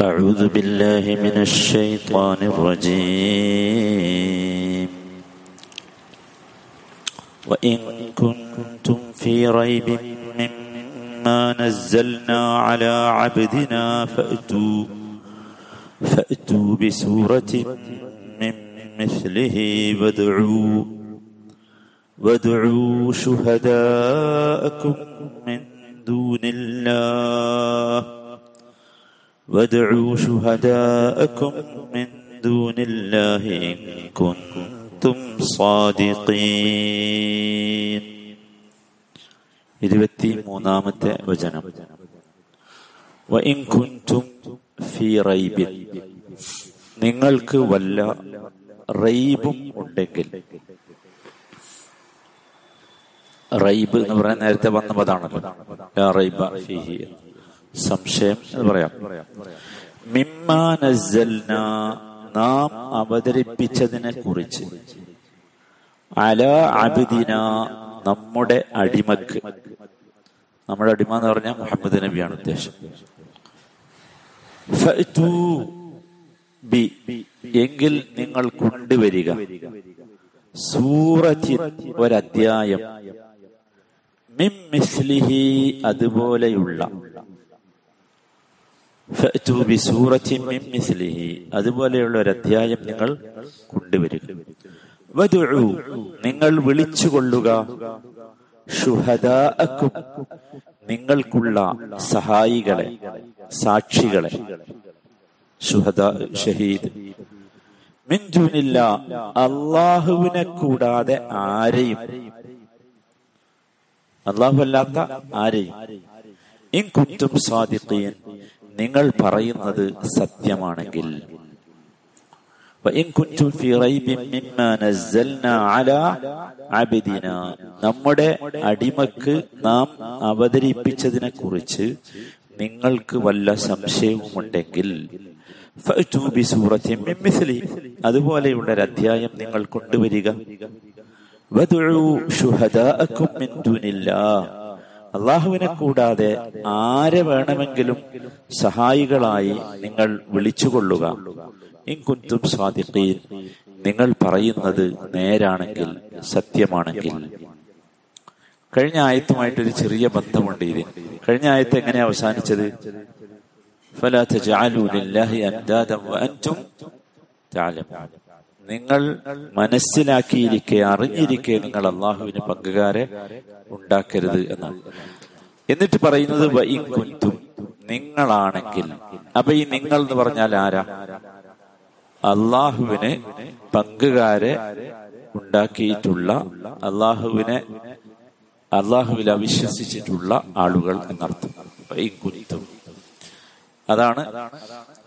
أعوذ بالله من الشيطان الرجيم. وإن كنتم في ريب مما نزلنا على عبدنا فأتوا فأتوا بسورة مثله وادعوا وادعوا شهداءكم من دون الله وادعوا شهداءكم من دون الله إن كنتم صادقين ഇരുപത്തി മൂന്നാമത്തെ വചനം വഇൻ കുൻതും ഫി റൈബിൻ നിങ്ങൾക്ക് വല്ല റൈബും ഉണ്ടെങ്കിൽ. റൈബ് എന്ന് പറയാൻ നേരത്തെ വന്ന പതാണല്ലോ റൈബ സംശയം എന്ന് പറയാം. മിമ്മാ നാം അവതരിപ്പിച്ചതിനെ കുറിച്ച്. അല അബിദിന നമ്മുടെ അടിമക്ക്. നമ്മുടെ അടിമ എന്ന് പറഞ്ഞാൽ മുഹമ്മദ് നബിയാണ് ഉദ്ദേശം. ബി. എങ്കിൽ നിങ്ങൾ കൊണ്ടുവരിക. സൂറത്തിൽ ഒരധ്യായം. മിം മിസ്ലിഹി അതുപോലെയുള്ള. മിസ്ലിഹി അതുപോലെയുള്ള ഒരു അധ്യായം നിങ്ങൾ കൊണ്ടുവരിക. വധു നിങ്ങൾ വിളിച്ചുകൊള്ളുക. ഷുഹദാഅക്കും നിങ്ങൾക്കുള്ള സഹായികളെ സാക്ഷികളെ. ഷുഹദ. മിൻജുനില്ല അള്ളാഹുവിനെ കൂടാതെ ആരെയും? അള്ളാഹു അല്ലാത്ത ആരെയും? ഇൻ കുറ്റും സ്വാദിഖീൻ നിങ്ങൾ പറയുന്നത് സത്യമാണെങ്കിൽ. നമ്മുടെ അടിമക്ക് നാം അവതരിപ്പിച്ചതിനെ കുറിച്ച് നിങ്ങൾക്ക് വല്ല സംശയവുമുണ്ടെങ്കിൽ അതുപോലെയുള്ള ഒരു അധ്യായം നിങ്ങൾ കൊണ്ടുവരിക. അള്ളാഹുവിനെ കൂടാതെ ആരെ വേണമെങ്കിലും സഹായികളായി നിങ്ങൾ വിളിച്ചുകൊള്ളുക. ഇൻകുന്തും സ്വാദിഖീൻ നിങ്ങൾ പറയുന്നത് നേരാണെങ്കിൽ സത്യമാണെങ്കിൽ. കഴിഞ്ഞ ആയത്തുമായിട്ടൊരു ചെറിയ ബന്ധമുണ്ട് ഇതിന് കഴിഞ്ഞ ആയത്ത് എങ്ങനെ അവസാനിച്ചത്? നിങ്ങൾ മനസ്സിലാക്കിയിരിക്കെ അറിഞ്ഞിരിക്കെ നിങ്ങൾ അള്ളാഹുവിന് പങ്കുകാരെ ഉണ്ടാക്കരുത് എന്നാണ്. എന്നിട്ട് പറയുന്നത് കുന്തും നിങ്ങളാണെങ്കിൽ. അപ്പൊ ഈ നിങ്ങൾ എന്ന് പറഞ്ഞാൽ ആരാ? അള്ളാഹുവിന് പങ്കുകാരെ ഉണ്ടാക്കിയിട്ടുള്ള അള്ളാഹുവിനെ അള്ളാഹുവിൽ അവിശ്വസിച്ചിട്ടുള്ള ആളുകൾ എന്നർത്ഥം. വൈകുന്തും കുന്തും. അതാണ്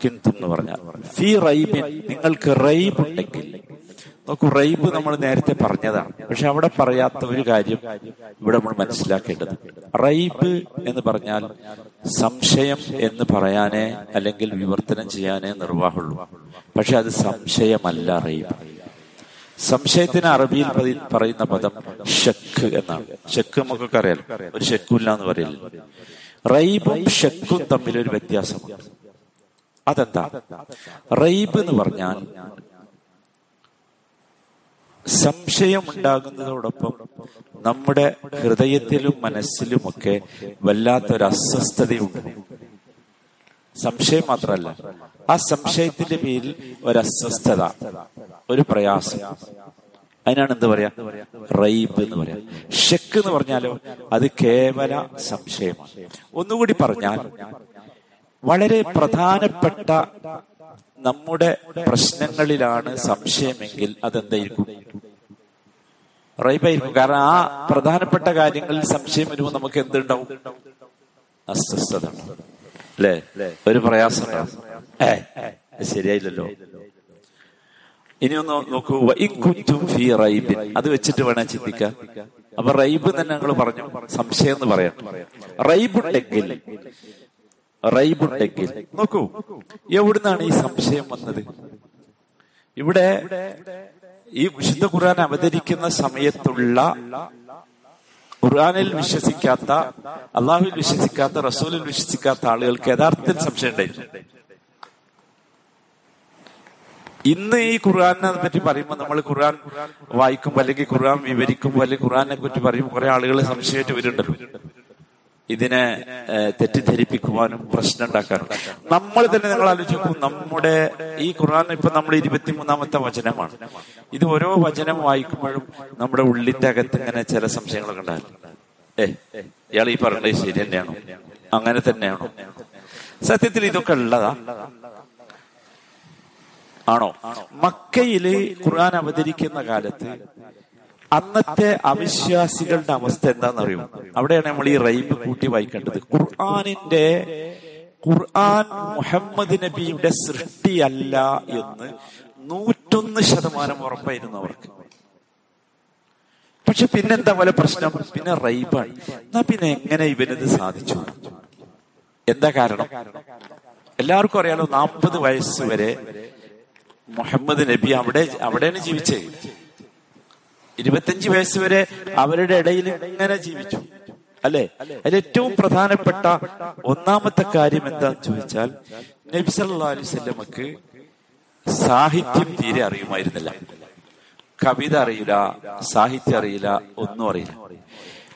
കിന്തും എന്ന് പറഞ്ഞാൽ. ഫി റൈബിൻ നിങ്ങൾക്ക് റൈബ് ഉണ്ടെങ്കിൽ. നോക്കൂ റൈബ് നമ്മൾ നേരത്തെ പറഞ്ഞതാണ്. പക്ഷെ അവിടെ പറയാത്ത ഒരു കാര്യം ഇവിടെ നമ്മൾ മനസ്സിലാക്കേണ്ടത്. റൈബ് എന്ന് പറഞ്ഞാൽ സംശയം എന്ന് പറയാനേ അല്ലെങ്കിൽ വിവർത്തനം ചെയ്യാനേ നിർവാഹമുള്ളൂ. പക്ഷെ അത് സംശയമല്ല റൈബ്. സംശയത്തിന് അറബിയിൽ പറയുന്ന പദം ഷക്ക് എന്നാണ്. ഷക്ക് നമുക്കൊക്കെ അറിയാലോ. ഒരു ഷെക്കില്ല എന്ന് പറയില്ല റൈബും ഷെക്കും തമ്മിൽ ഒരു വ്യത്യാസമുണ്ട്. അതെന്താ? റൈബ് എന്ന് പറഞ്ഞാൽ സംശയം ഉണ്ടാകുന്നതോടൊപ്പം നമ്മുടെ ഹൃദയത്തിലും മനസ്സിലുമൊക്കെ വല്ലാത്തൊരു അസ്വസ്ഥതയുണ്ട്. സംശയം മാത്രമല്ല ആ സംശയത്തിന്റെ പേരിൽ ഒരു അസ്വസ്ഥത ഒരു പ്രയാസം. അതിനാണ് എന്ത് പറയാ? റൈബ് എന്ന് പറയാ. ഷെക്ക് എന്ന് പറഞ്ഞാലോ അത് കേവല സംശയമാണ്. ഒന്നുകൂടി പറഞ്ഞാൽ വളരെ പ്രധാനപ്പെട്ട നമ്മുടെ പ്രശ്നങ്ങളിലാണ് സംശയമെങ്കിൽ അതെന്തായിരിക്കും? റൈബായിരിക്കും. കാരണം ആ പ്രധാനപ്പെട്ട കാര്യങ്ങളിൽ സംശയം വരുമ്പോൾ നമുക്ക് എന്തുണ്ടാവും? അസ്വസ്ഥത അല്ലേ? ഒരു പ്രയാസം ഏ ശരിയായില്ലല്ലോ. ഇനി ഒന്ന് നോക്കൂ. ഫി റൈബിൻ. അത് വെച്ചിട്ട് വേണം ചിന്തിക്കാൻ അപ്പൊ റൈബ് തന്നെ ഞങ്ങൾ പറഞ്ഞു. സംശയം എന്ന് പറയാം. റൈബ് ഉണ്ടെങ്കിൽ റൈബ് ഉണ്ടെങ്കിൽ നോക്കൂ. എവിടുന്നാണ് ഈ സംശയം വന്നത്? ഇവിടെ ഈ വിശുദ്ധ ഖുർആൻ അവതരിക്കുന്ന സമയത്തുള്ള ഖുർആനിൽ വിശ്വസിക്കാത്ത അള്ളാഹുവിൽ വിശ്വസിക്കാത്ത റസൂലിൽ വിശ്വസിക്കാത്ത ആളുകൾക്ക് യഥാർത്ഥത്തിൽ സംശയം ഇന്ന് ഈ ഖുർആാനെ പറ്റി പറയുമ്പോൾ നമ്മൾ ഖുർആൻ വായിക്കുമ്പോൾ അല്ലെങ്കിൽ ഖുർആൻ വിവരിക്കുമ്പോൾ അല്ലെങ്കിൽ ഖുർആനെ പറ്റി പറയുമ്പോൾ കുറെ ആളുകൾ സംശയമായിട്ട് വരുന്നുണ്ടല്ലോ. ഇതിനെ തെറ്റിദ്ധരിപ്പിക്കുവാനും പ്രശ്നം ഉണ്ടാക്കാനും നമ്മൾ തന്നെ നിങ്ങൾ ആലോചിക്കും നമ്മുടെ ഈ ഖുർആൻ ഇപ്പൊ നമ്മൾ ഇരുപത്തിമൂന്നാമത്തെ വചനമാണ്. ഇത് ഓരോ വചനം വായിക്കുമ്പോഴും നമ്മുടെ ഉള്ളിന്റെ അകത്ത് ഇങ്ങനെ ചില സംശയങ്ങളൊക്കെ ഉണ്ടായിരുന്നു ഏ ഇയാൾ ഈ പറഞ്ഞത് ശരി തന്നെയാണോ? അങ്ങനെ തന്നെയാണോ? സത്യത്തിൽ ഇതൊക്കെ ഉള്ളതാ. ആണോ? മക്കയിൽ ഖുർആൻ അവതരിക്കുന്ന കാലത്ത് അന്നത്തെ അവിശ്വാസികളുടെ അവസ്ഥ എന്താണെന്നറിയോ? അവിടെയാണ് നമ്മൾ ഈ റൈബ് കൂട്ടി വായിക്കേണ്ടത്. ഖുർആാനിന്റെ ഖുർആൻ മുഹമ്മദ് നബിയുടെ സൃഷ്ടിയല്ല എന്ന് നൂറ്റൊന്ന് ശതമാനം ഉറപ്പായിരുന്നു അവർക്ക്. പക്ഷെ പിന്നെന്താ പോലെ പ്രശ്നം? പിന്നെ റൈബാണ്. എന്നാ പിന്നെ എങ്ങനെ ഇവനിത് സാധിച്ചു? എന്താ കാരണം? എല്ലാവർക്കും അറിയാലോ നാൽപ്പത് വയസ്സ് വരെ മുഹമ്മദ് നബി അവിടെ അവിടെയാണ് ജീവിച്ചത് ഇരുപത്തഞ്ച് വയസ്സ് വരെ അവരുടെ ഇടയിൽ ഇങ്ങനെ ജീവിച്ചു. അല്ലെ? അതിൽ ഏറ്റവും പ്രധാനപ്പെട്ട ഒന്നാമത്തെ കാര്യം എന്താന്ന് ചോദിച്ചാൽ നബി സല്ലാ അലൈഹി വസല്ലമക്ക് സാഹിത്യം തീരെ അറിയുമായിരുന്നില്ല. കവിത അറിയില്ല സാഹിത്യം അറിയില്ല ഒന്നും അറിയില്ല.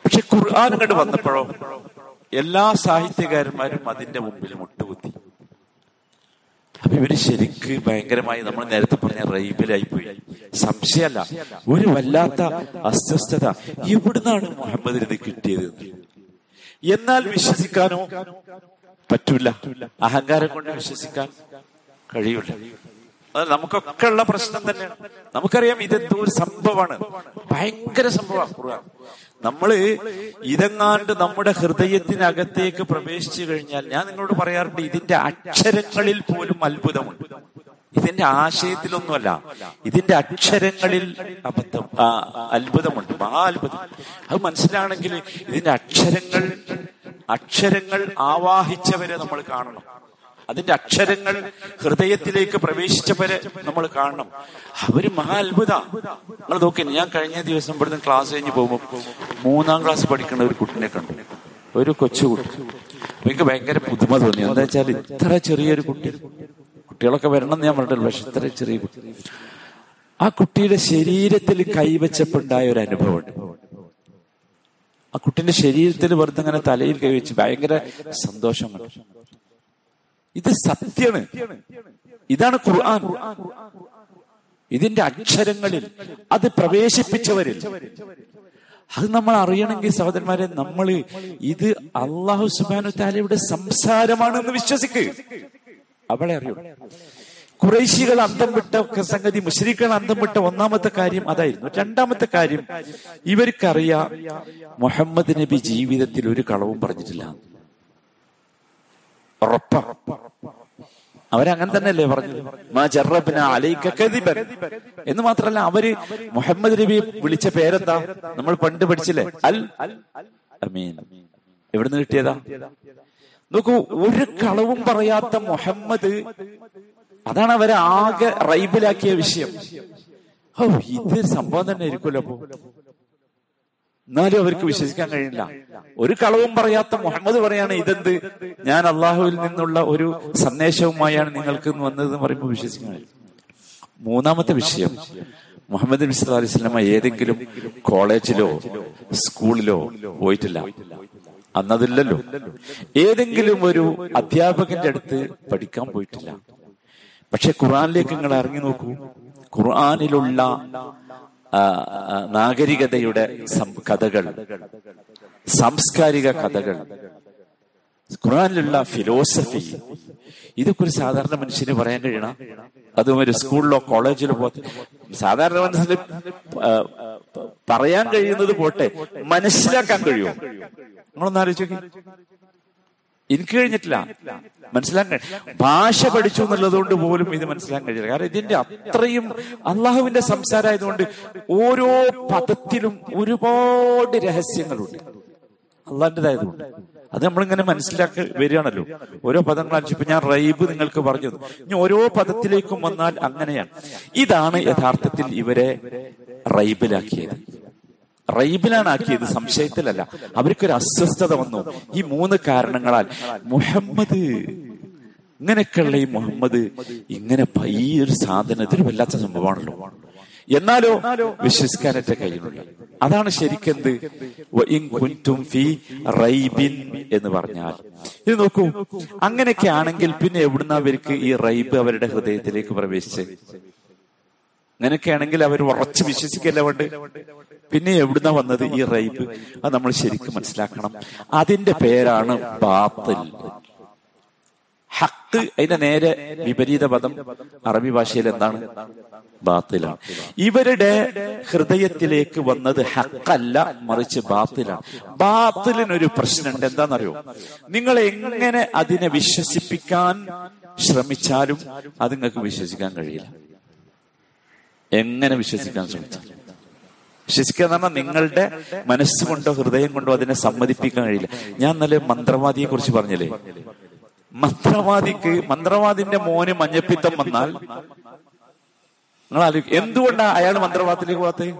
പക്ഷെ ഖുർആൻ കണ്ട് വന്നപ്പോഴോ എല്ലാ സാഹിത്യകാരന്മാരും അതിന്റെ മുമ്പിൽ മുട്ടുകുത്തി. അപ്പൊ ഇവർ ശരിക്ക് ഭയങ്കരമായി നമ്മൾ നേരത്തെ പറഞ്ഞ റൈബിലായി പോയി സംശയമല്ല ഒരു വല്ലാത്ത അസ്വസ്ഥത ഇവിടുന്നാണ് മുഹമ്മദിന് കിട്ടിയത് എന്ന്. എന്നാൽ വിശ്വസിക്കാനോ പറ്റൂല. അഹങ്കാരം കൊണ്ട് വിശ്വസിക്കാൻ കഴിയൂല. അത് നമുക്കൊക്കെ ഉള്ള പ്രശ്നം തന്നെയാണ്. നമുക്കറിയാം ഇതെന്തോ ഒരു സംഭവമാണ്. ഭയങ്കര സംഭവമാണ് ഖുർആൻ. നമ്മൾ ഇതെങ്ങാണ്ട് നമ്മുടെ ഹൃദയത്തിനകത്തേക്ക് പ്രവേശിച്ചു കഴിഞ്ഞാൽ ഞാൻ നിങ്ങളോട് പറയാറുണ്ട് ഇതിന്റെ അക്ഷരങ്ങളിൽ പോലും അത്ഭുതമുണ്ട്. ഇതിന്റെ ആശയത്തിലൊന്നുമല്ല ഇതിന്റെ അക്ഷരങ്ങളിൽ അബദ്ധം ആ, അത്ഭുതമുണ്ട് മഹാ അത്ഭുതം. അത് മനസ്സിലാണെങ്കിൽ ഇതിന്റെ അക്ഷരങ്ങൾ അക്ഷരങ്ങൾ ആവാഹിച്ചവരെ നമ്മൾ കാണണം. അതിന്റെ അക്ഷരങ്ങൾ ഹൃദയത്തിലേക്ക് പ്രവേശിച്ചവരെ നമ്മൾ കാണണം. അവർ മഹാ അത്ഭുത നിങ്ങൾ നോക്കി ഞാൻ കഴിഞ്ഞ ദിവസം ഇവിടുന്ന് ക്ലാസ് കഴിഞ്ഞ് പോകുമ്പോൾ മൂന്നാം ക്ലാസ് പഠിക്കുന്ന ഒരു കുട്ടിനെ കണ്ടു. ഒരു കൊച്ചുകുട്ടി എനിക്ക് ഭയങ്കര പുതുമ തോന്നി. എന്താ വെച്ചാൽ ഇത്ര ചെറിയൊരു കുട്ടി. കുട്ടികളൊക്കെ വരണം എന്ന് ഞാൻ പറഞ്ഞു പക്ഷെ ഇത്ര ചെറിയ കുട്ടി. ആ കുട്ടിയുടെ ശരീരത്തിൽ കൈവച്ചപ്പുണ്ടായ ഒരു അനുഭവമുണ്ട്. ആ കുട്ടിന്റെ ശരീരത്തിൽ വെറുതെ ഇങ്ങനെ തലയിൽ കൈവച്ച് ഭയങ്കര സന്തോഷം ഇത് സത്യമാണ്. ഇതാണ് ഖുർആൻ. ഇതിന്റെ അക്ഷരങ്ങളിൽ അത് പ്രവേശിപ്പിച്ചവരിൽ. അത് നമ്മൾ അറിയണമെങ്കിൽ സഹോദരന്മാരെ നമ്മൾ ഇത് അള്ളാഹു സുബാനു താലയുടെ സംസാരമാണെന്ന് വിശ്വസിക്ക്. അവളെ അറിയൂ. കുറേശികൾ അന്തം വിട്ട സംഗതി മുസ്ലിങ്ങൾ അന്തം വിട്ട ഒന്നാമത്തെ കാര്യം അതായിരുന്നു. രണ്ടാമത്തെ കാര്യം ഇവർക്കറിയാം മുഹമ്മദ് നബി ജീവിതത്തിൽ ഒരു കളവും പറഞ്ഞിട്ടില്ല. അവരങ്ങനെ തന്നെയല്ലേ പറഞ്ഞത്? എന്ന് മാത്രല്ല അവർ മുഹമ്മദ് നബി വിളിച്ച പേരെന്താ? നമ്മൾ പണ്ട് പഠിച്ചില്ലേ? അൽ അമീൻ. എവിടുന്ന് കിട്ടിയതാ? നോക്കൂ ഒരു കളവും പറയാത്ത മുഹമ്മദ് അതാണ് അവരെ ആകെ റൈബിലാക്കിയ വിഷയം. ഓ ഇത് സംഭവം തന്നെ ഇരിക്കുമല്ലോ എന്നാലും അവർക്ക് വിശ്വസിക്കാൻ കഴിയില്ല. ഒരു കളവും പറയാത്ത മുഹമ്മദ് പറയാണ് ഇതെന്ത്? ഞാൻ അള്ളാഹുവിൽ നിന്നുള്ള ഒരു സന്ദേശവുമായാണ് നിങ്ങൾക്ക് വന്നതെന്ന് പറയുമ്പോൾ വിശ്വസിക്കാൻ മൂന്നാമത്തെ വിഷയം മുഹമ്മദ് നബി സല്ലല്ലാഹു അലൈഹി വസല്ലമ ഏതെങ്കിലും കോളേജിലോ സ്കൂളിലോ പോയിട്ടില്ല. അന്നതില്ലല്ലോ. ഏതെങ്കിലും ഒരു അധ്യാപകന്റെ അടുത്ത് പഠിക്കാൻ പോയിട്ടില്ല. പക്ഷെ ഖുറാനിലേക്ക് നിങ്ങൾ ഇറങ്ങി നോക്കൂ. ഖുർആനിലുള്ള നാഗരികതയുടെ കഥകൾ സാംസ്കാരിക കഥകൾ. ഖുറാനിലുള്ള ഫിലോസഫി. ഇതൊക്കെ ഒരു സാധാരണ മനുഷ്യന് പറയാൻ കഴിയണം. അതും ഒരു സ്കൂളിലോ കോളേജിലോ പോ സാധാരണ മനസ്സിൽ പറയാൻ കഴിയുന്നത് പോട്ടെ മനസ്സിലാക്കാൻ കഴിയുമോ നിങ്ങളൊന്ന് ആലോചിച്ച് നോക്കി. എനിക്ക് കഴിഞ്ഞിട്ടില്ല. മനസ്സിലാക്കാൻ ഭാഷ പഠിച്ചു എന്നുള്ളത് കൊണ്ട് പോലും ഇത് മനസ്സിലാക്കാൻ കഴിയില്ല. കാരണം ഇതിന്റെ അത്രയും അള്ളാഹുവിന്റെ സംസാരമായതുകൊണ്ട് ഓരോ പദത്തിലും ഒരുപാട് രഹസ്യങ്ങളുണ്ട്. അള്ളാഹിന്റെതായതുകൊണ്ട് അത് നമ്മളിങ്ങനെ മനസ്സിലാക്കി വരികയാണല്ലോ. ഓരോ പദങ്ങൾ ഇപ്പൊ ഞാൻ റൈബ് നിങ്ങൾക്ക് പറഞ്ഞു ഇനി ഓരോ പദത്തിലേക്കും വന്നാൽ അങ്ങനെയാണ്. ഇതാണ് യഥാർത്ഥത്തിൽ ഇവരെ റൈബിലാക്കിയത്. റൈബിലാണ് ആക്കിയത്. സംശയത്തിലല്ല. അവർക്കൊരു അസ്വസ്ഥത വന്നു. ഈ മൂന്ന് കാരണങ്ങളാൽ. മുഹമ്മദ്. ഇങ്ങനെയൊക്കെയുള്ള ഈ മുഹമ്മദ് ഇങ്ങനെ ഈ ഒരു സാധനത്തിന് വല്ലാത്ത സംഭവമാണല്ലോ. എന്നാലോ വിശ്വസിക്കാനൊക്കെ കഴിയുന്നില്ല അതാണ് ശരിക്കെന്ത്? ഫീ റൈബിൻ എന്ന് പറഞ്ഞാൽ. ഇത് നോക്കൂ. അങ്ങനെയൊക്കെ ആണെങ്കിൽ പിന്നെ എവിടുന്ന അവർക്ക് ഈ റൈബ് അവരുടെ ഹൃദയത്തിലേക്ക് പ്രവേശിച്ച് അങ്ങനെയൊക്കെ ആണെങ്കിൽ അവർ ഉറച്ച് വിശ്വസിക്കല്ലേ വേണ്ട പിന്നെ എവിടുന്ന വന്നത്? ഈ റൈബ്. അത് നമ്മൾ ശരിക്കും മനസ്സിലാക്കണം. അതിന്റെ പേരാണ് ബാത്തിൽ. ഹക്ക് അതിന്റെ നേരെ വിപരീത പദം അറബി ഭാഷയിൽ എന്താണ്? ബാത്തിലാണ്. ഇവരുടെ ഹൃദയത്തിലേക്ക് വന്നത് ഹക്കല്ല മറിച്ച് ബാത്തിലാണ്. ബാത്തിലിനൊരു പ്രശ്നമുണ്ട്. എന്താണെന്നറിയോ? നിങ്ങൾ എങ്ങനെ അതിനെ വിശ്വസിപ്പിക്കാൻ ശ്രമിച്ചാലും അത് നിങ്ങൾക്ക് വിശ്വസിക്കാൻ കഴിയില്ല. എങ്ങനെ വിശ്വസിക്കാൻ ശ്രമിച്ചാലും. വിശ്വസിക്കുക എന്ന് പറഞ്ഞാൽ നിങ്ങളുടെ മനസ്സുകൊണ്ടോ ഹൃദയം കൊണ്ടോ അതിനെ സമ്മതിപ്പിക്കാൻ കഴിയില്ല. ഞാൻ നല്ല മന്ത്രവാദിയെ കുറിച്ച് പറഞ്ഞില്ലേ? മന്ത്രവാദിക്ക് മന്ത്രവാദിന്റെ മോന് മഞ്ഞപ്പിത്തം വന്നാൽ നിങ്ങൾ ആലോചിക്കും എന്തുകൊണ്ടാണ് അയാൾ മന്ത്രവാദത്തിലേക്ക് പോകാത്തത്?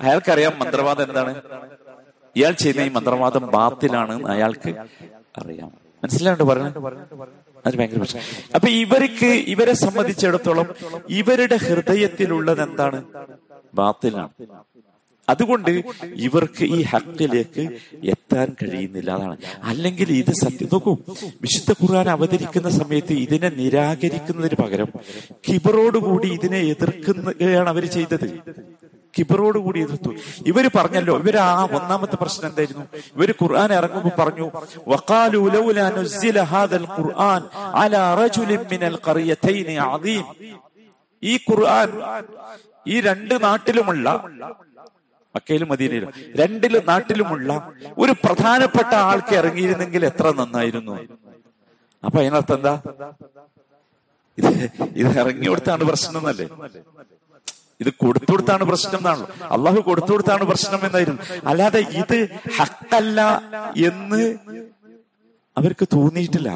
അയാൾക്കറിയാം മന്ത്രവാദം എന്താണ്. ഇയാൾ ചെയ്യുന്ന ഈ മന്ത്രവാദം ബാത്തിലാണ് അയാൾക്ക് അറിയാം. മനസ്സിലാണ്ട് പറയുന്നത് അത് ഭയങ്കര പ്രശ്നം. അപ്പൊ ഇവർക്ക് ഇവരെ സംബന്ധിച്ചിടത്തോളം ഇവരുടെ ഹൃദയത്തിലുള്ളത് എന്താണ്? ബാത്തിലാണ്. അതുകൊണ്ട് ഇവർക്ക് ഈ ഹക്കിലേക്ക് എത്താൻ കഴിയുന്നില്ല അതാണ്. അല്ലെങ്കിൽ ഇത് സത്യം. നോക്കൂ വിശുദ്ധ ഖുർആൻ അവതരിക്കുന്ന സമയത്ത് ഇതിനെ നിരാകരിക്കുന്നതിന് പകരം കിബറോടുകൂടി ഇതിനെ എതിർക്കുകയാണ് അവർ ചെയ്തത്. കിബറോടുകൂടി എതിർത്തു. ഇവർ പറഞ്ഞല്ലോ ഇവർ ആ ഒന്നാമത്തെ പ്രശ്നം എന്തായിരുന്നു? ഇവർ ഖുർആൻ ഇറങ്ങുമ്പോൾ പറഞ്ഞു ഖുർആൻ അലാ റജുലിൻ മിനൽ ഈ ഖുർആൻ ഈ രണ്ട് നാട്ടിലുമുള്ള മക്കയിലും മദീനയിലും രണ്ടിൽ നാട്ടിലുമുള്ള ഒരു പ്രധാനപ്പെട്ട ആൾക്ക് ഇറങ്ങിയിരുന്നെങ്കിൽ എത്ര നന്നായിരുന്നു? അപ്പൊ അതിനർത്ഥം എന്താ? ഇത് ഇത് ഇറങ്ങി കൊടുത്താണ് പ്രശ്നം എന്നല്ലേ? ഇത് കൊടുത്തുകൊടുത്താണ് പ്രശ്നം എന്നാണല്ലോ. അള്ളാഹു കൊടുത്തുകൊടുത്താണ് പ്രശ്നം എന്നായിരുന്നു. അല്ലാതെ ഇത് ഹക്കല്ല എന്ന് അവർക്ക് തോന്നിയിട്ടില്ല.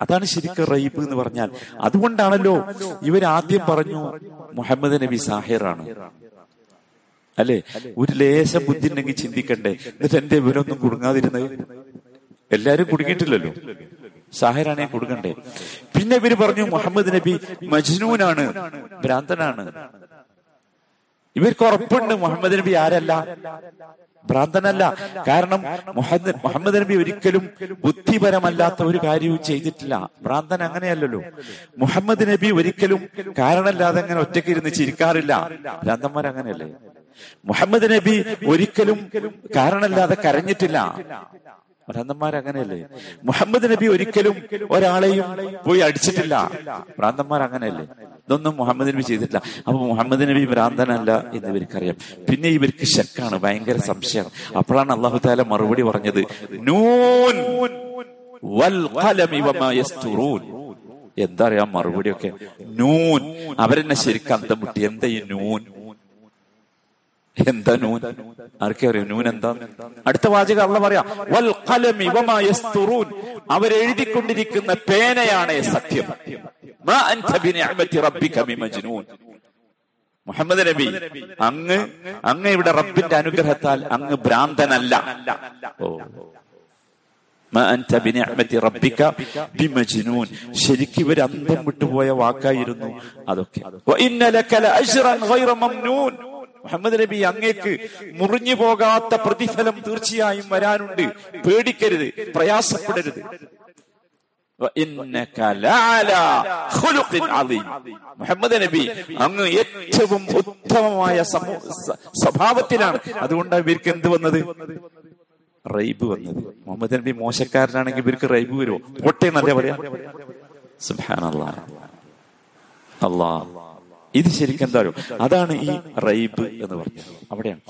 അതാണ് ശരിക്കും റൈബ് എന്ന് പറഞ്ഞാൽ. അതുകൊണ്ടാണല്ലോ ഇവർ ആദ്യം പറഞ്ഞു മുഹമ്മദ് നബി സാഹിറാണ് അല്ലെ? ഒരു ലേശം ബുദ്ധി ഉണ്ടെങ്കിൽ ചിന്തിക്കണ്ടേ. എന്നിട്ട് എന്റെ ഇവരൊന്നും കുടുങ്ങാതിരുന്നത്? എല്ലാരും കുടുങ്ങിയിട്ടില്ലല്ലോ. സാഹിറാണെ കൊടുക്കണ്ടേ പിന്നെ ഇവർ പറഞ്ഞു മുഹമ്മദ് നബി മജ്നൂനാണ് ഭ്രാന്തനാണ്. ഇവർക്ക് ഉറപ്പുണ്ട് മുഹമ്മദ് നബി ആരല്ല? ഭ്രാന്തനല്ല. കാരണം മുഹമ്മദ് മുഹമ്മദ് നബി ഒരിക്കലും ബുദ്ധിപരമല്ലാത്ത ഒരു കാര്യവും ചെയ്തിട്ടില്ല. ഭ്രാന്തൻ അങ്ങനെയല്ലല്ലോ. മുഹമ്മദ് നബി ഒരിക്കലും കാരണമില്ലാതെ അങ്ങനെ ഒറ്റയ്ക്ക് ഇരുന്ന് ചിരിക്കാറില്ല. ഭ്രാന്തന്മാർ അങ്ങനെയല്ലേ? മുഹമ്മദ് നബി ഒരിക്കലും കാരണമില്ലാതെ കരഞ്ഞിട്ടില്ല. ഭ്രാന്തന്മാർ അങ്ങനെയല്ലേ? മുഹമ്മദ് നബി ഒരിക്കലും ഒരാളെയും പോയി അടിച്ചിട്ടില്ല. ഭ്രാന്തന്മാർ അങ്ങനെയല്ലേ? ഇതൊന്നും മുഹമ്മദ് നബി ചെയ്തിട്ടില്ല. അപ്പൊ മുഹമ്മദ് നബി ഭ്രാന്തനല്ല എന്ന് ഇവർക്കറിയാം. പിന്നെ ഇവർക്ക് ശക്കാണ് ഭയങ്കര സംശയമാണ്. അപ്പോഴാണ് അള്ളാഹു താല മറുപടി പറഞ്ഞത് നൂൻ എന്താ പറയാ മറുപടിയൊക്കെ? നൂൻ. അവരെന്നെ ശരിക്കും അന്തം മുട്ടി എന്താ ഈ നൂൻ? എന്താ നൂൻ? ആർക്കും അറിയാം? നൂൻ എന്താ? അടുത്ത വാചക അള്ള പറയാം വൽ അവരെഴുതിക്കൊണ്ടിരിക്കുന്ന പേനയാണ് സത്യം. മുഹമ്മദ് നബി അങ്ങ് അങ്ങ് ഇവിടെ റബ്ബിന്റെ അനുഗ്രഹത്താൽ അങ്ങ് ഭ്രാന്തനല്ല. ശരിക്കും ഇവർ അന്തം വിട്ടുപോയ വാക്കായിരുന്നു അതൊക്കെ. മുഹമ്മദ് നബി അങ്ങേക്ക് മുറിഞ്ഞു പോകാത്ത പ്രതിഫലം തീർച്ചയായും വരാനുണ്ട്. പേടിക്കരുത് പ്രയാസപ്പെടരുത്. മുഹമ്മദ് നബി അങ്ങ് ഏറ്റവും ഉത്തമമായ സ്വഭാവത്തിലാണ്. അതുകൊണ്ടാണ് ഇവർക്ക് എന്ത് വന്നത്? റൈബ് വന്നത്. മുഹമ്മദ് നബി മോശക്കാരനാണെങ്കിൽ ഇവർക്ക് റൈബ് വരുമോ? പൊട്ടേ എന്നല്ലേ പറയാ. അള്ളാഹ് അല്ലാ ഇത് ശരിക്കും എന്താ അതാണ് ഈ റൈബ് എന്ന് പറഞ്ഞത്. അവിടെയാണ്.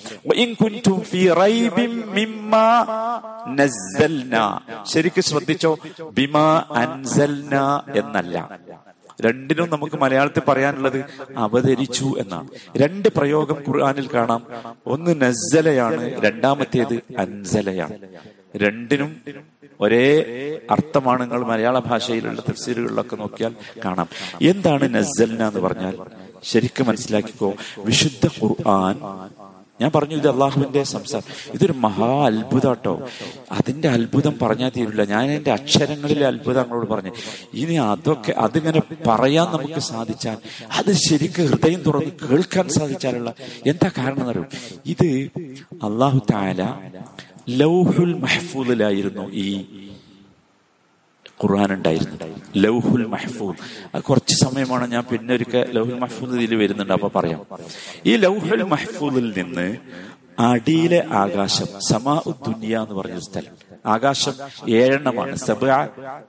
ശരിക്കും ശ്രദ്ധിച്ചോ? ബിമാ അൻസൽന എന്നല്ല. രണ്ടിനും നമുക്ക് മലയാളത്തിൽ പറയാനുള്ളത് അവതരിച്ചു എന്നാണ്. രണ്ട് പ്രയോഗം ഖുർആാനിൽ കാണാം. ഒന്ന് നസ്സലയാണ് രണ്ടാമത്തേത് അൻസലയാണ്. രണ്ടിനും ഒരേ അർത്ഥമാണ് നിങ്ങൾ മലയാള ഭാഷയിലുള്ള തഫ്സീലുകളിലൊക്കെ നോക്കിയാൽ കാണാം. എന്താണ് നസ്സൽന എന്ന് പറഞ്ഞാൽ? ശരിക്കും മനസ്സിലാക്കിക്കോ വിശുദ്ധ ഖുർആൻ. ഞാൻ പറഞ്ഞു ഇത് അള്ളാഹുവിന്റെ സംസാരം. ഇതൊരു മഹാ അത്ഭുതാട്ടോ. അതിന്റെ അത്ഭുതം പറഞ്ഞാൽ തീരില്ല. ഞാൻ എന്റെ അക്ഷരങ്ങളിലെ അത്ഭുതം അങ്ങോട്ട് പറഞ്ഞു. ഇനി അതൊക്കെ അതിങ്ങനെ പറയാൻ നമുക്ക് സാധിച്ചാൽ അത് ശരിക്കും ഹൃദയം തുറന്ന് കേൾക്കാൻ സാധിച്ചാലുള്ള എന്താ കാരണം എന്നറിയും? ഇത് അള്ളാഹു താല ലൗഹുൽ മെഹഫൂദിലായിരുന്നു ഈ ഖുർആൻ ഉണ്ടായിരുന്നു ലൗഹുൽ മഹ്ഫൂദ്. കുറച്ച് സമയമാണ് ഞാൻ പിന്നെ ഒരിക്കൽ ലൗഹുൽ മഹ്ഫൂദ് ഇതിൽ വരുന്നുണ്ട്. അപ്പൊ പറയാം. ഈ ലൗഹുൽ മഹ്ഫൂദിൽ നിന്ന് അടിയിലെ ആകാശം സമാ ദുനിയ എന്ന് പറഞ്ഞ സ്ഥലം. ആകാശം ഏഴെണ്ണമാണ്. സബ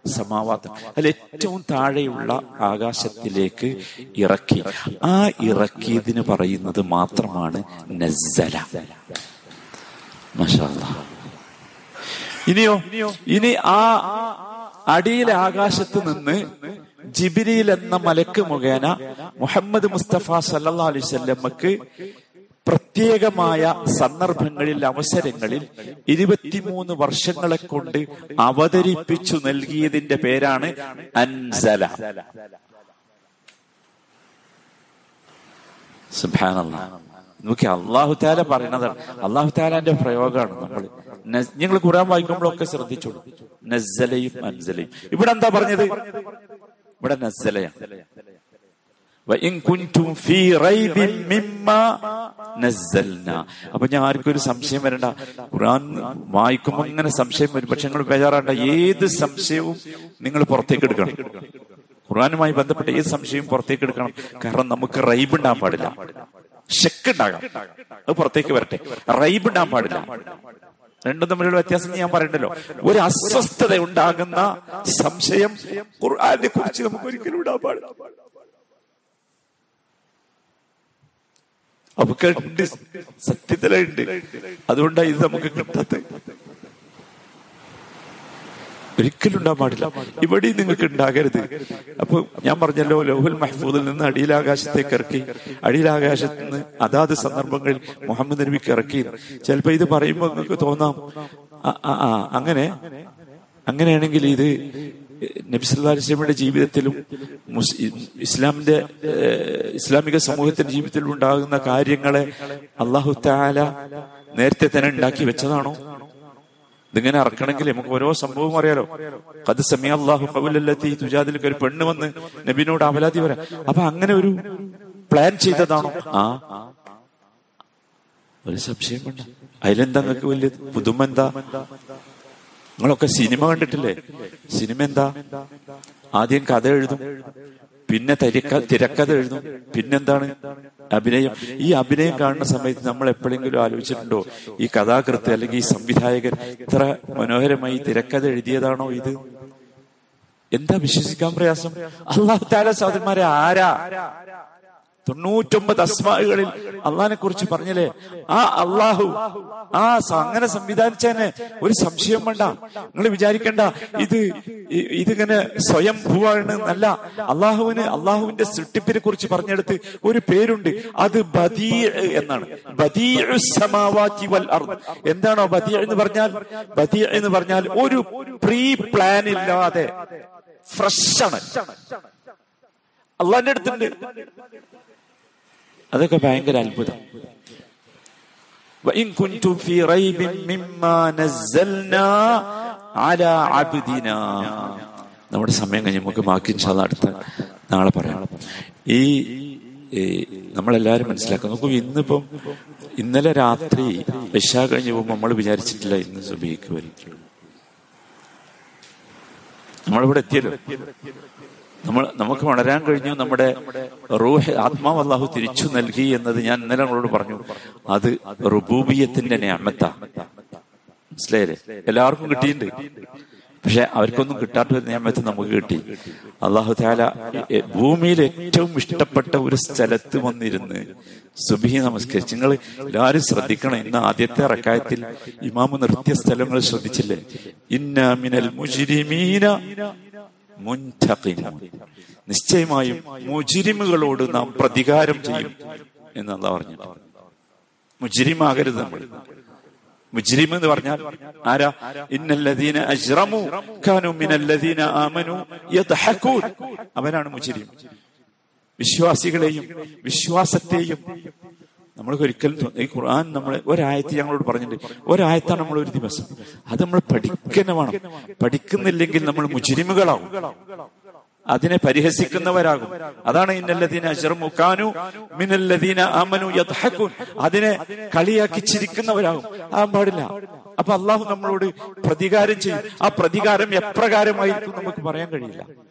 സമാവാത്തം. അതിൽ ഏറ്റവും താഴെയുള്ള ആകാശത്തിലേക്ക് ഇറക്കി. ആ ഇറക്കിയതിന് പറയുന്നത് മാത്രമാണ് നസ്സല. മഷാ ഇനിയോ? ഇനി ആ അടിയിലെ ആകാശത്ത് നിന്ന് ജിബിരിയിൽ എന്ന മലക്ക് മുഖേന മുഹമ്മദ് മുസ്തഫ സല്ലാ അലൈവല്ലമ്മക്ക് പ്രത്യേകമായ സന്ദർഭങ്ങളിൽ അവസരങ്ങളിൽ ഇരുപത്തിമൂന്ന് വർഷങ്ങളെ കൊണ്ട് അവതരിപ്പിച്ചു നൽകിയതിന്റെ പേരാണ് അൻസല. സുബാനല്ലാ നോക്കി അള്ളാഹു താല പറയണതാണ് അള്ളാഹു താലാന്റെ പ്രയോഗമാണ് നമ്മൾ നിങ്ങൾ ഖുറാൻ വായിക്കുമ്പോഴൊക്കെ ശ്രദ്ധിച്ചോളൂ. നസ്സലയും അൻസലയും ഇവിടെ എന്താ പറഞ്ഞത്? ഇവിടെ നസ്സലയാണ്. അപ്പൊ ഞാൻ ആർക്കും ഒരു സംശയം വരണ്ട. ഖുറാൻ വായിക്കുമ്പോൾ ഇങ്ങനെ സംശയം വരും. പക്ഷെ നിങ്ങൾ ബേജാറാണ്ട ഏത് സംശയവും നിങ്ങൾ പുറത്തേക്ക് എടുക്കണം. ഖുറാനുമായി ബന്ധപ്പെട്ട ഏത് സംശയവും പുറത്തേക്ക് എടുക്കണം. കാരണം നമുക്ക് റൈബ് ഉണ്ടാകാൻ പാടില്ല. ഷെക്ക് ഉണ്ടാകാം അത് പുറത്തേക്ക് വരട്ടെ. റൈബ് ഉണ്ടാകാൻ പാടില്ല. രണ്ടും തമ്മിലുള്ള വ്യത്യാസം ഞാൻ പറയണ്ടല്ലോ. ഒരു അസ്വസ്ഥത ഉണ്ടാകുന്ന സംശയം ഖുർആാനെ കുറിച്ച് നമുക്ക് ഒരിക്കലും ഇടാൻ പാടില്ല. അപ്പൊ ഉണ്ട് സത്യത്തിലുണ്ട്. അതുകൊണ്ടാണ് ഇത് നമുക്ക് കിട്ടാത്ത ഒരിക്കലും ഉണ്ടാകാൻ പാടില്ല. ഇവിടെയും നിങ്ങൾക്ക് ഉണ്ടാകരുത്. അപ്പൊ ഞാൻ പറഞ്ഞല്ലോ ലോഹുൽ മഹ്ഫൂദിൽ നിന്ന് അടിയിലാകാശത്തേക്ക് ഇറക്കി. അടിയിലാകാശത്ത് നിന്ന് അതാത് സന്ദർഭങ്ങളിൽ മുഹമ്മദ് നബിക്ക് ഇറക്കി. ചിലപ്പോ ഇത് പറയുമ്പോൾ നിങ്ങൾക്ക് തോന്നാം ആ അങ്ങനെ. അങ്ങനെയാണെങ്കിൽ ഇത് നബി ജീവിതത്തിലും ഇസ്ലാമിന്റെ ഇസ്ലാമിക സമൂഹത്തിന്റെ ജീവിതത്തിലും ഉണ്ടാകുന്ന കാര്യങ്ങളെ അള്ളാഹു താല നേരത്തെ തന്നെ ഉണ്ടാക്കി വെച്ചതാണോ? ഇതിങ്ങനെ അറക്കണമെങ്കിൽ നമുക്ക് ഓരോ സംഭവം അറിയാലോ. കത് സമയ അള്ളാഹു കബുലത്തി തുജാദിലേക്ക് ഒരു പെണ്ണ് വന്ന് നബിനോട് അവലാതി വരാം അപ്പൊ അങ്ങനെ ഒരു പ്ലാൻ ചെയ്തതാണോ? ആ. ഒരു സംശയം വേണ്ട. അതിലെന്താ നിങ്ങൾക്ക് വലിയ പുതുമ എന്താ? നിങ്ങളൊക്കെ സിനിമ കണ്ടിട്ടില്ലേ? സിനിമ എന്താ? ആദ്യം കഥ എഴുതും പിന്നെ തിരക്ക തിരക്കഥ എഴുതും പിന്നെന്താണ്? അഭിനയം ഈ അഭിനയം കാണുന്ന സമയത്ത് നമ്മൾ എപ്പോഴെങ്കിലും ആലോചിച്ചിട്ടുണ്ടോ? ഈ കഥാകൃത്ത് അല്ലെങ്കിൽ ഈ സംവിധായകൻ ഇത്ര മനോഹരമായി തിരക്കഥ എഴുതിയതാണോ ഇത്? എന്താ വിശ്വസിക്കാൻ പ്രയാസം? അള്ളാഹു താല സഹോദരന്മാരെ ആരാ? തൊണ്ണൂറ്റൊമ്പത് അസ്മാകളിൽ അള്ളഹാനെ കുറിച്ച് പറഞ്ഞില്ലേ? ആ അള്ളാഹു ആ അങ്ങനെ സംവിധാനിച്ചതിന് ഒരു സംശയം വേണ്ട. നിങ്ങൾ വിചാരിക്കണ്ട ഇത് ഇതിങ്ങനെ സ്വയം ഭൂവാണ് അല്ല അള്ളാഹുവിന് അള്ളാഹുവിന്റെ സൃഷ്ടിപ്പിനെ കുറിച്ച് പറഞ്ഞെടുത്ത് ഒരു പേരുണ്ട്. അത് ബദീ എന്നാണ്. വൽ അർദ്. എന്താണോ ബദീ എന്ന് പറഞ്ഞാൽ? ബദീ എന്ന് പറഞ്ഞാൽ ഒരു പ്രീ പ്ലാൻ ഇല്ലാതെ ഫ്രഷ് ആണ്. അള്ളാന്റെ അടുത്തുണ്ട് അതൊക്കെ ഭയങ്കര അത്ഭുതം وإن كنتم في ريب مما نزلنا على عبدنا നമ്മുടെ സമയം കഴിഞ്ഞ് നമുക്ക് ബാക്കി ഇൻഷാല്ല അടുത്ത നാളെ പറയാം ഈ നമ്മളെല്ലാവരും മനസ്സിലാക്കാം നോക്കൂ ഇന്നിപ്പം ഇന്നലെ രാത്രി വിശ കഴിഞ്ഞ് പോകുമ്പോൾ നമ്മൾ വിചാരിച്ചിട്ടില്ല ഇന്ന് സുബിക്ക് വരും നമ്മളിവിടെ എത്തിയല്ലോ നമ്മൾ നമുക്ക് വളരാൻ കഴിഞ്ഞു നമ്മുടെ റൂഹ് ആത്മാവ് അള്ളാഹു തിരിച്ചു നൽകി എന്നത് ഞാൻ ഇന്നലെ നമ്മളോട് പറഞ്ഞു. അത് റുബൂബിയത്തിന്റെ ഞാമത്ത. മനസ്സിലായില്ലേ? എല്ലാവർക്കും കിട്ടിയിട്ടുണ്ട്. പക്ഷെ അവർക്കൊന്നും കിട്ടാത്ത ഒരു നിയമത്തിൽ നമുക്ക് കിട്ടി. അള്ളാഹു താല ഭൂമിയിൽ ഏറ്റവും ഇഷ്ടപ്പെട്ട ഒരു സ്ഥലത്ത് വന്നിരുന്ന് സുബി നമസ്കരിച്ച്. നിങ്ങൾ എല്ലാവരും ശ്രദ്ധിക്കണം. ഇന്ന് ആദ്യത്തെ റക്കായത്തിൽ ഇമാമു നിർത്തിയ സ്ഥലങ്ങൾ ശ്രദ്ധിച്ചില്ലേ? ഇന്ന മിനൽ മുജിരിമീന നിശ്ചയമായും മുജിരിമുകളോട് നാം പ്രതികാരം ചെയ്യും എന്ന് അല്ല പറഞ്ഞു മുജിരിമാകരുത് നമ്മൾ. മുജ്രിം എന്ന് പറഞ്ഞാൽ ആരാ? ഇന്നല്ലദീന അജ്റമു കാനു മിനല്ലദീന ആമനു യദ്ഹഖൂൻ. അവനാണ് മുജ്രിം വിശ്വാസികളെയും വിശ്വാസത്തെയും നമ്മൾ ഒരിക്കലും ഈ ഖുർആൻ നമ്മൾ ഒരായത്ത് ഞങ്ങളോട് പറഞ്ഞിട്ടുണ്ട്. ഒരായത്താണ് നമ്മൾ ഒരു ദിവസം. അത് നമ്മൾ പഠിക്കുന്ന വേണം. പഠിക്കുന്നില്ലെങ്കിൽ നമ്മൾ മുജിരിമുകളാവും. അതിനെ പരിഹസിക്കുന്നവരാകും. അതാണ് ഇന്നല്ലദീന അജർമുക്കാനു മിനല്ലദീന ആമനു യഥാക്കു അതിനെ കളിയാക്കി ചിരിക്കുന്നവരാകും. ആ പാടില്ല. അപ്പൊ അള്ളാഹു നമ്മളോട് പ്രതികാരം ചെയ്യും. ആ പ്രതികാരം എപ്രകാരമായിരിക്കും നമുക്ക് പറയാൻ കഴിയില്ല.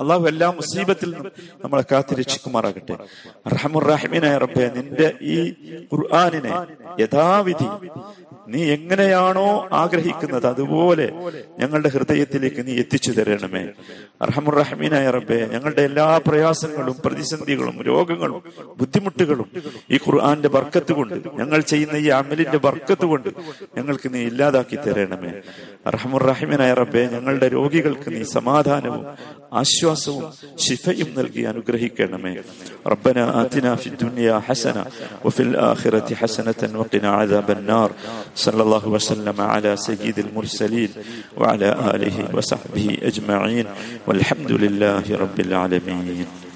അള്ളാഹു എല്ലാ മുസീബത്തിൽ നിന്നും നമ്മളെ കാത്തിരക്ഷിക്കുമാറാകട്ടെ. റഹമുറാഹിമിനായ റബ്ബെ നിന്റെ ഈ ഖുർആാനിനെ യഥാവിധി നീ എങ്ങനെയാണോ ആഗ്രഹിക്കുന്നത് അതുപോലെ ഞങ്ങളുടെ ഹൃദയത്തിലേക്ക് നീ എത്തിച്ചു തരണമേ റഹമുറഹമീനായ റബ്ബെ ഞങ്ങളുടെ എല്ലാ പ്രയാസങ്ങളും പ്രതിസന്ധികളും രോഗങ്ങളും ബുദ്ധിമുട്ടുകളും ഈ ഖുർആന്റെ ബർക്കത്ത് കൊണ്ട് ഞങ്ങൾ ചെയ്യുന്ന ഈ അമലിന്റെ ബർക്കത്ത് കൊണ്ട് ഞങ്ങൾക്ക് നീ ഇല്ലാതാക്കി തരണമേ റഹമുറഹിമനായ റബ്ബെ ഞങ്ങളുടെ രോഗികൾക്ക് നീ സമാധാനവും ആശ്വാസവും ശിഫയും നൽകി അനുഗ്രഹിക്കണമേ ربنا آتنا في الدنيا حسنة وفي الآخرة حسنة وقنا عذاب النار صلى الله وسلم على سيد المرسلين وعلى آله وصحبه أجمعين والحمد لله رب العالمين.